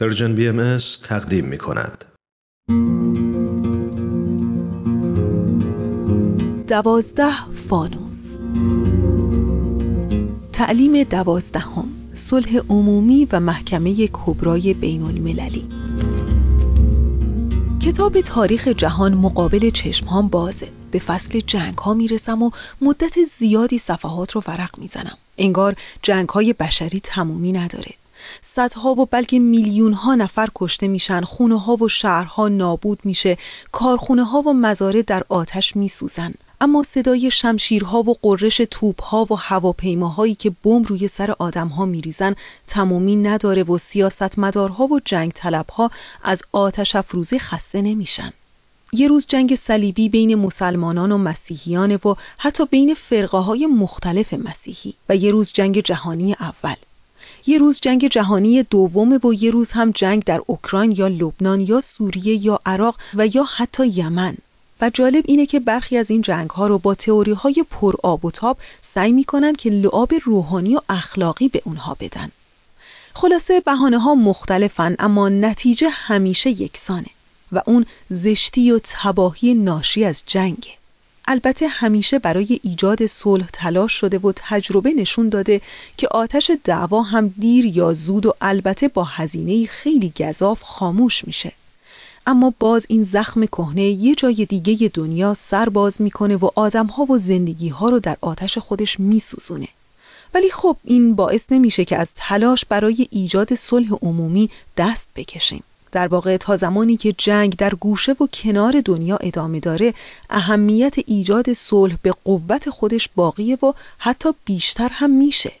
Persian BM تقدیم می کند. دوازده فانوس. تعلیم دوازدهم صلح عمومی و محکمه کبرای بین المللی کتاب تاریخ جهان مقابل چشمهام بازه. به فصل جنگ ها می‌رسم و مدت زیادی صفحات رو ورق می‌زنم. انگار جنگ های بشری تمومی نداره. صدها و بلکه میلیون ها نفر کشته میشن. خونه ها و شهرها نابود میشه. کارخونه ها و مزاره در آتش میسوزن. اما صدای شمشیرها و قررش توپها و هواپیماهایی که بمب روی سر آدمها میریزن تمامی نداره و سیاستمدارها و جنگ طلبها از آتش افروزی خسته نمیشن. یه روز جنگ صلیبی بین مسلمانان و مسیحیان و حتی بین فرقه های مختلف مسیحی و یه روز جنگ جهانی اول. یه روز جنگ جهانی دوم و یه روز هم جنگ در اوکراین یا لبنان یا سوریه یا عراق و یا حتی یمن و جالب اینه که برخی از این جنگ ها رو با تئوری های پر آب و تاب سعی می‌کنن که لعاب روحانی و اخلاقی به اونها بدن. خلاصه بهانه ها مختلفن اما نتیجه همیشه یکسانه و اون زشتی و تباهی ناشی از جنگه. البته همیشه برای ایجاد صلح تلاش شده و تجربه نشون داده که آتش دعوا هم دیر یا زود و البته با هزینه خیلی گذاف خاموش میشه. اما باز این زخم کهنه یه جای دیگه دنیا سر باز می‌کنه و آدمها و زندگی ها رو در آتش خودش میسوزونه. ولی خب این باعث نمیشه که از تلاش برای ایجاد صلح عمومی دست بکشیم. در واقع تا زمانی که جنگ در گوشه و کنار دنیا ادامه داره اهمیت ایجاد صلح به قوت خودش باقیه و حتی بیشتر هم میشه.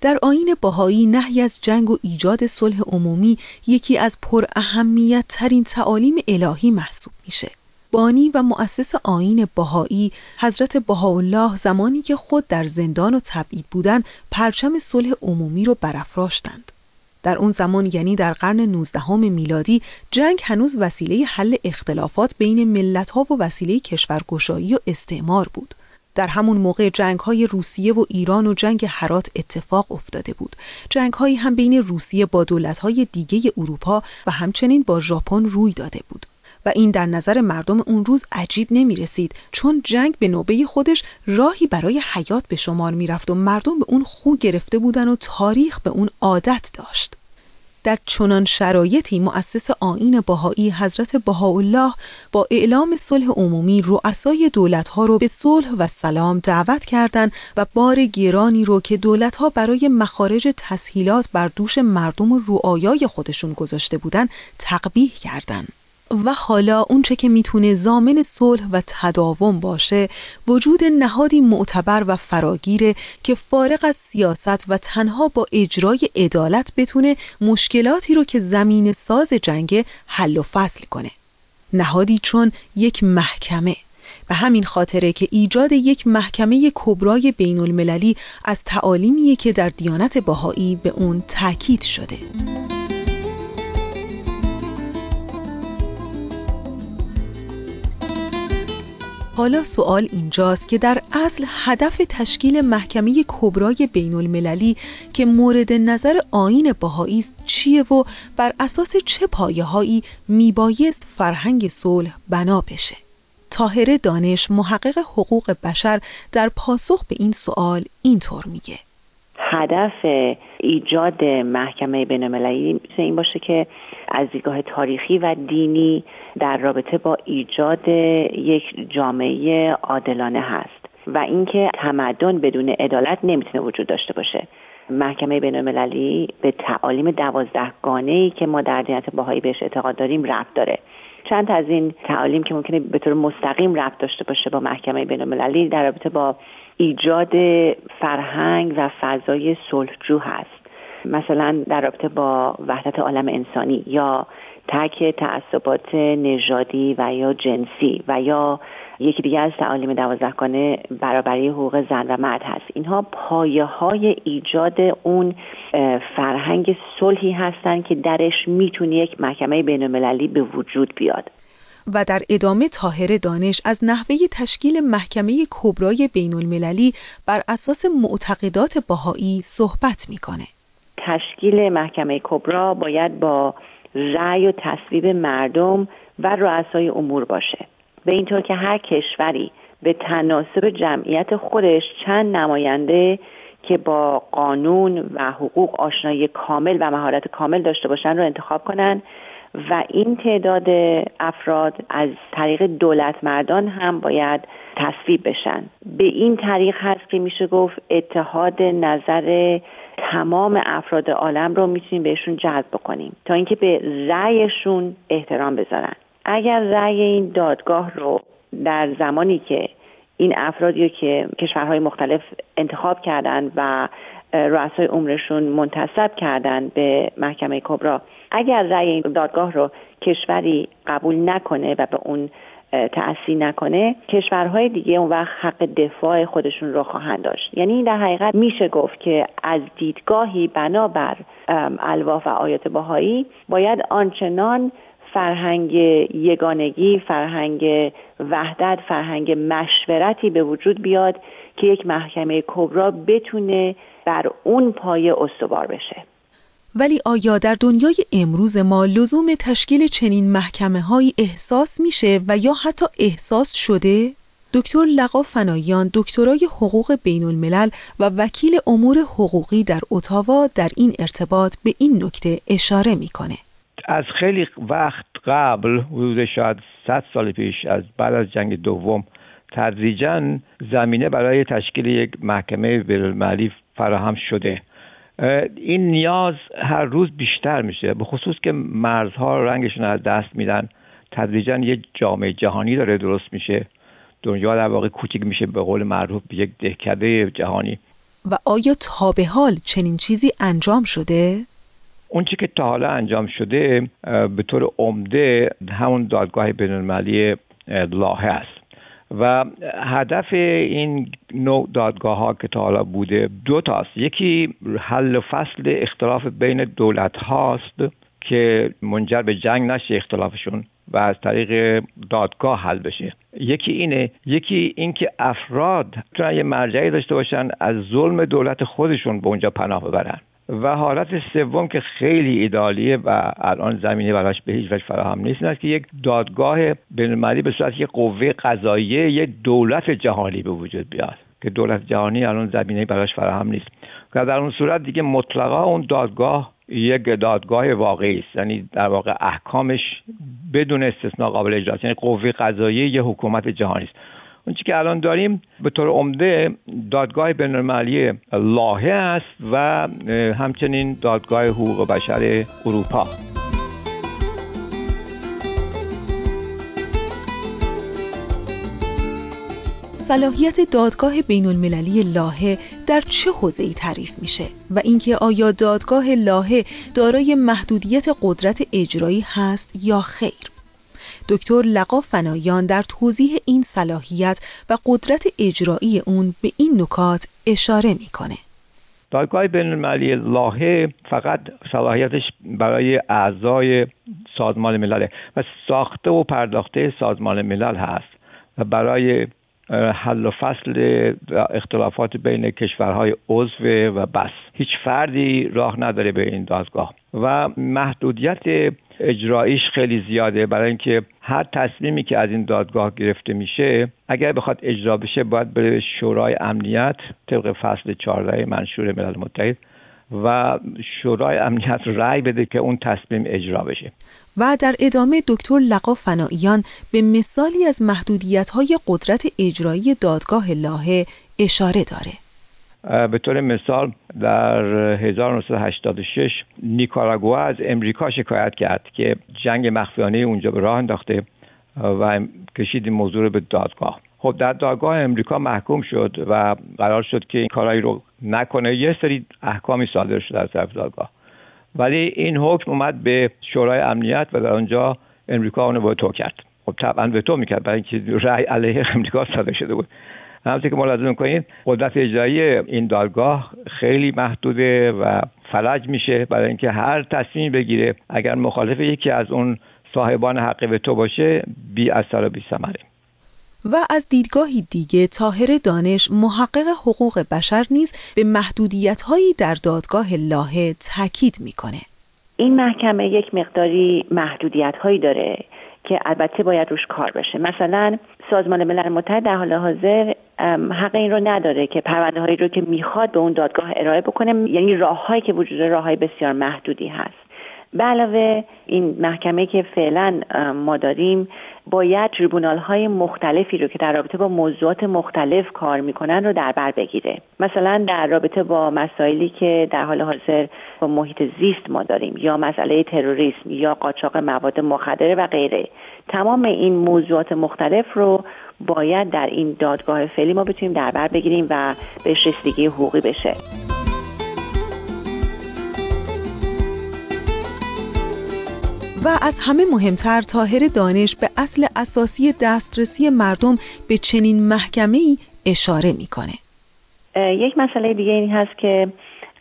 در آین باهایی نهی از جنگ و ایجاد صلح عمومی یکی از پر اهمیت ترین تعالیم الهی محسوب میشه. بانی و مؤسس آین باهایی حضرت بهاءالله زمانی که خود در زندان و تبعید بودن پرچم صلح عمومی رو برافراشتند. در اون زمان یعنی در قرن 19 میلادی جنگ هنوز وسیله حل اختلافات بین ملت ها و وسیله کشورگشایی و استعمار بود. در همون موقع جنگ های روسیه و ایران و جنگ هرات اتفاق افتاده بود. جنگ هایی هم بین روسیه با دولت های دیگه اروپا و همچنین با ژاپن روی داده بود. و این در نظر مردم اون روز عجیب نمی رسید چون جنگ به نوبه خودش راهی برای حیات به شمار می رفت و مردم به اون خو گرفته بودن و تاریخ به اون عادت داشت. در چنان شرایطی مؤسس آین باهایی حضرت بهاءالله با اعلام صلح عمومی رؤسای دولتها رو به صلح و سلام دعوت کردند و بار گرانی رو که دولتها برای مخارج تسهیلات بر دوش مردم و رعایای خودشون گذاشته بودند تقبیح کردند. و حالا اونچه که می‌تونه زامن صلح و تداوم باشه وجود نهادی معتبر و فراگیره که فارغ از سیاست و تنها با اجرای عدالت بتونه مشکلاتی رو که زمین ساز جنگ حل و فصل کنه. نهادی چون یک محکمه. به همین خاطره که ایجاد یک محکمه کبرای بین المللی از تعالیمیه که در دیانت باهایی به اون تاکید شده. حالا سوال اینجاست که در اصل هدف تشکیل محکمه کبرای بین المللی که مورد نظر آین باهایی است چیه و بر اساس چه پایه هایی میبایست فرهنگ صلح بنا بشه؟ تاهره دانش محقق حقوق بشر در پاسخ به این سوال اینطور میگه. هدف ایجاد محکمه بین المللی این باشه که از دیدگاه تاریخی و دینی در رابطه با ایجاد یک جامعه عادلانه هست و اینکه تمدن بدون عدالت نمی‌تونه وجود داشته باشه. محکمه بین المللی به تعالیم دوازدهگانه ای که ما در دینت باهایی بهش اعتقاد داریم رفت داره. چند از این تعالیم که ممکنه به طور مستقیم رفت داشته باشه با محکمه بین المللی در رابطه با ایجاد فرهنگ و فضای صلحجو هست. مثلا در رابطه با وحدت عالم انسانی یا ترک تعصبات نژادی و یا جنسی و یا یکی دیگه از تعالیم دوازدهگانه برابری حقوق زن و مرد هست اینها پایه های ایجاد اون فرهنگ صلحی هستند که درش می‌تونه یک محکمه بین المللی به وجود بیاد و در ادامه تاهر دانش از نحوه تشکیل محکمه کبرای بین المللی بر اساس معتقدات باهایی صحبت می‌کنه. تشکیل محکمه کبرا باید با رأی و تصویب مردم و رؤسای امور باشه. به اینطور که هر کشوری به تناسب جمعیت خودش چند نماینده که با قانون و حقوق آشنایی کامل و مهارت کامل داشته باشن رو انتخاب کنن و این تعداد افراد از طریق دولت مردان هم باید تصویب بشن. به این طریق هست که میشه گفت اتحاد نظر تمام افراد عالم رو می‌تونیم بهشون جذب بکنیم تا اینکه به رأیشون احترام بذارن. اگر رأی این دادگاه رو در زمانی که این افرادی که کشورهای مختلف انتخاب کردن و رؤسای عمرشون منتصب کردن به محکمه کبرا. اگر رأی دادگاه رو کشوری قبول نکنه و به اون تأثیر نکنه کشورهای دیگه اون وقت حق دفاع خودشون رو خواهند داشت. یعنی در حقیقت میشه گفت که از دیدگاهی بنابر الواف و آیات باهایی باید آنچنان فرهنگ یگانگی فرهنگ وحدت فرهنگ مشورتی به وجود بیاد که یک محکمه کبرا بتونه بر اون پایه استوار بشه ولی آیا در دنیای امروز ما لزوم تشکیل چنین محکمه های احساس میشه و یا حتی احساس شده؟ دکتر لقا فنایان دکترای حقوق بین الملل و وکیل امور حقوقی در اتاوا در این ارتباط به این نکته اشاره می‌کنه. از خیلی وقت قبل حدود شاید 100 سال پیش از بعد از جنگ دوم تدریجا زمینه برای تشکیل یک محکمه بینالمللی فراهم شده. این نیاز هر روز بیشتر میشه به خصوص که مرزها رنگشون از دست میدن. تدریجا یک جامعه جهانی داره درست میشه. دنیا در واقع کوچیک میشه به قول معروف یک دهکده جهانی. و آیا تا به حال چنین چیزی انجام شده؟ اون چی که تا حالا انجام شده به طور عمده همون دادگاه بینالمللی لاهه است. و هدف این نوع دادگاه ها که تا حالا بوده دو تاست یکی حل و فصل اختلاف بین دولت هاست که منجر به جنگ نشه اختلافشون و از طریق دادگاه حل بشه. یکی اینه یکی اینکه افراد می‌تونن یه مرجعی داشته باشن از ظلم دولت خودشون به اونجا پناه ببرن. و حالت سوم که خیلی ایدالیه و الان زمینه براش به هیچ وجه فراهم نیست است که یک دادگاه بینالمللی به صورت یک قوه قضاییه یک دولت جهانی به وجود بیاد که دولت جهانی الان زمینه براش فراهم نیست. و در اون صورت دیگه مطلقا اون دادگاه یک دادگاه واقعی است. یعنی در واقع احکامش بدون استثنا قابل اجراست. یعنی قوه قضاییه یه حکومت جهانی است. اون که الان داریم به طور عمده دادگاه بینالمللی لاهه است و همچنین دادگاه حقوق بشر اروپا. صلاحیت دادگاه بین المللی لاهه در چه حوزه ای تعریف میشه؟ و اینکه آیا دادگاه لاهه دارای محدودیت قدرت اجرایی هست یا خیر؟ دکتر لقا فنایان در توضیح این صلاحیت و قدرت اجرایی اون به این نکات اشاره می‌کنه. دادگاه بین المللی لاهه فقط صلاحیتش برای اعضای سازمان ملل و ساخته و پرداخته سازمان ملل هست و برای حل و فصل اختلافات بین کشورهای عضو و بس هیچ فردی راه نداره به این دادگاه و محدودیت اجراییش خیلی زیاده. برای اینکه هر تصمیمی که از این دادگاه گرفته میشه اگر بخواد اجرا بشه باید بره شورای امنیت طبق فصل 14 منشور ملل متحد و شورای امنیت رأی بده که اون تصمیم اجرا بشه. و در ادامه دکتر لقا فناییان به مثالی از محدودیت های قدرت اجرایی دادگاه لاهه اشاره داره. به طور مثال در 1986 نیکاراگوا از امریکا شکایت کرد که جنگ مخفیانه اونجا به راه انداخته و کشید این موضوع رو به دادگاه. خب در دادگاه امریکا محکوم شد و قرار شد که این کارایی رو نکنه. یه سری احکامی صادر شد از طرف دادگاه. ولی این حکم اومد به شورای امنیت و در آنجا امریکا اونو تو کرد. خب طبعا تو می‌کرد. برای اینکه رأی علیه امریکا صادر شده بود. همونطور که ملاحظه کنید قدرت اجرایی این دادگاه خیلی محدوده و فلج میشه برای اینکه هر تصمیم بگیره. اگر مخالف یکی از اون صاحبان حق تو باشه بی اثر و بی ثمره. و از دیدگاهی دیگه تاهر دانش محقق حقوق بشر نیز به محدودیت هایی در دادگاه لاهه تاکید می‌کنه. این محکمه یک مقداری محدودیت هایی داره. که البته باید روش کار بشه مثلا سازمان ملل متحد در حال حاضر حق این رو نداره که پرونده هایی رو که می‌خواد به اون دادگاه ارائه بکنه. یعنی راههایی که وجود راه های بسیار محدودی هست. به علاوه این محکمه که فعلا ما داریم باید تریبونال های مختلفی رو که در رابطه با موضوعات مختلف کار می‌کنن رو در بر بگیره. مثلا در رابطه با مسائلی که در حال حاضر با محیط زیست ما داریم یا مسئله تروریسم یا قاچاق مواد مخدره و غیره. تمام این موضوعات مختلف رو باید در این دادگاه فعلی ما بتونیم در بر بگیریم و بهش رسیدگی حقوقی بشه. و از همه مهمتر تاهر دانش به اصل اساسی دسترسی مردم به چنین محکمه ای اشاره می‌کنه. یک مسئله دیگه این هست که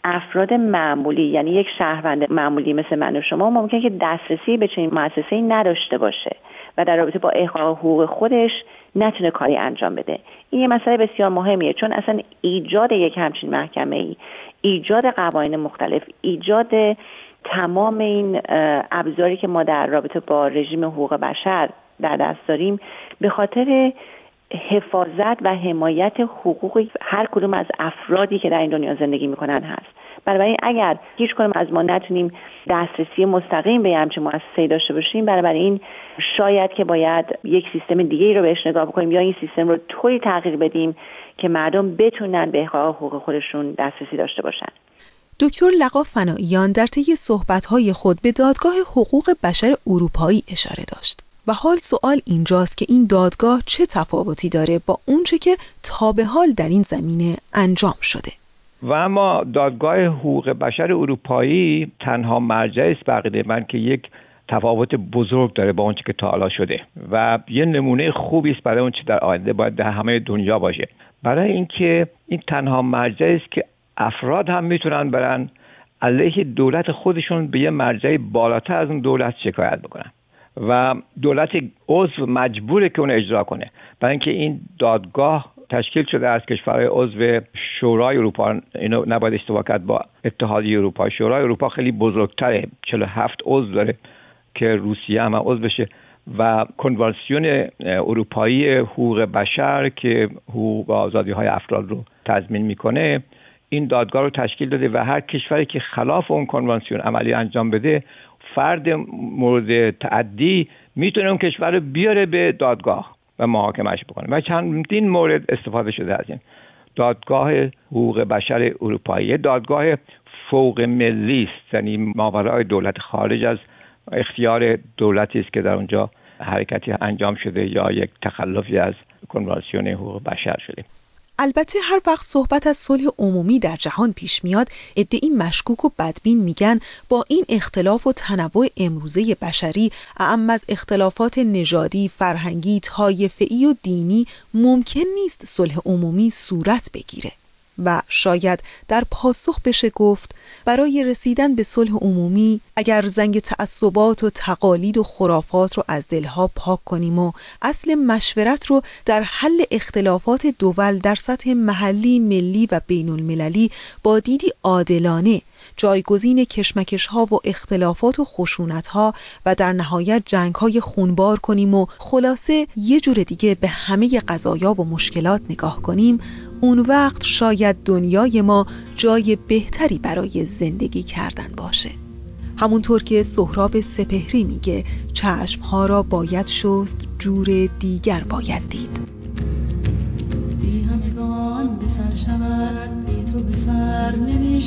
افراد معمولی یعنی یک شهروند معمولی مثل من و شما ممکن که دسترسی به چنین مؤسسه ای نداشته باشه و در رابطه با احقاق حقوق خودش نتونه کاری انجام بده این یه مسئله بسیار مهمیه چون اصلا ایجاد یک همچین محکمه ای ایجاد قوانین مختلف ایجاد تمام این ابزاری که ما در رابطه با رژیم حقوق بشر در دست داریم به خاطر حفاظت و حمایت حقوق هر کدوم از افرادی که در این دنیا زندگی می‌کنن هست. بنابراین اگر هیچ کدوم از ما نتونیم دسترسی مستقیم به همچین مؤسسه داشته باشیم بنابراین شاید که باید یک سیستم دیگه ای رو بهش نگاه بکنیم یا این سیستم رو طوری تغییر بدیم که مردم بتونن به حقوق خودشون دسترسی داشته باشن. دکتر لقا فناییان در طی صحبت‌های خود به دادگاه حقوق بشر اروپایی اشاره داشت و حال سوال اینجاست که این دادگاه چه تفاوتی داره با اونچه که تا به حال در این زمینه انجام شده. و اما دادگاه حقوق بشر اروپایی تنها مرجع است بقیده من که یک تفاوت بزرگ داره با اونچه که تا حالا شده و یه نمونه خوبی است برای اونچه در آینده باید در همه دنیا باشه. برای اینکه این تنها مرجع است که افراد هم می‌تونن برن علیه دولت خودشون به یه مرجع بالاتر از اون دولت شکایت بکنن. و دولت عضو مجبوره که اون اجرا کنه. برای اینکه این دادگاه تشکیل شده از کشورهای عضو شورای اروپا اینو نباید اشتباه کرد با اتحادیه اروپا. شورای اروپا خیلی بزرگتره. 47 عضو داره که روسیه هم عضو بشه. و کنوانسیون اروپایی حقوق بشر که حقوق آزادی های افراد رو تضمین می‌کنه این دادگاه رو تشکیل داده و هر کشوری که خلاف اون کنوانسیون عملی انجام بده فرد مورد تعدی می‌تونه اون کشور رو بیاره به دادگاه و محاکمش بکنه. و چندین مورد استفاده شده از این. دادگاه حقوق بشر اروپایی دادگاه فوق ملی است. یعنی ماورای دولت خارج از اختیار دولتی است که در اونجا حرکتی انجام شده یا یک تخلفی از کنوانسیون حقوق بشر شده. البته هر وقت صحبت از صلح عمومی در جهان پیش میاد ادعی مشکوک و بدبین میگن با این اختلاف و تنوع امروزه بشری اعم از اختلافات نژادی، فرهنگی، طایفه‌ای و دینی ممکن نیست صلح عمومی صورت بگیره. و شاید در پاسخ بشه گفت برای رسیدن به صلح عمومی اگر زنگ تعصبات و تقالید و خرافات رو از دلها پاک کنیم و اصل مشورت رو در حل اختلافات دول در سطح محلی، ملی و بین المللی با دیدی عادلانه جایگزین کشمکش ها و اختلافات و خشونت ها و در نهایت جنگ های خونبار کنیم و خلاصه یه جور دیگه به همه قضایا و مشکلات نگاه کنیم اون وقت شاید دنیای ما جای بهتری برای زندگی کردن باشه. همونطور که سهراب سپهری میگه چشمها را باید شست جور دیگر باید دید. بی همگان به سر شود بی تو به سر نمی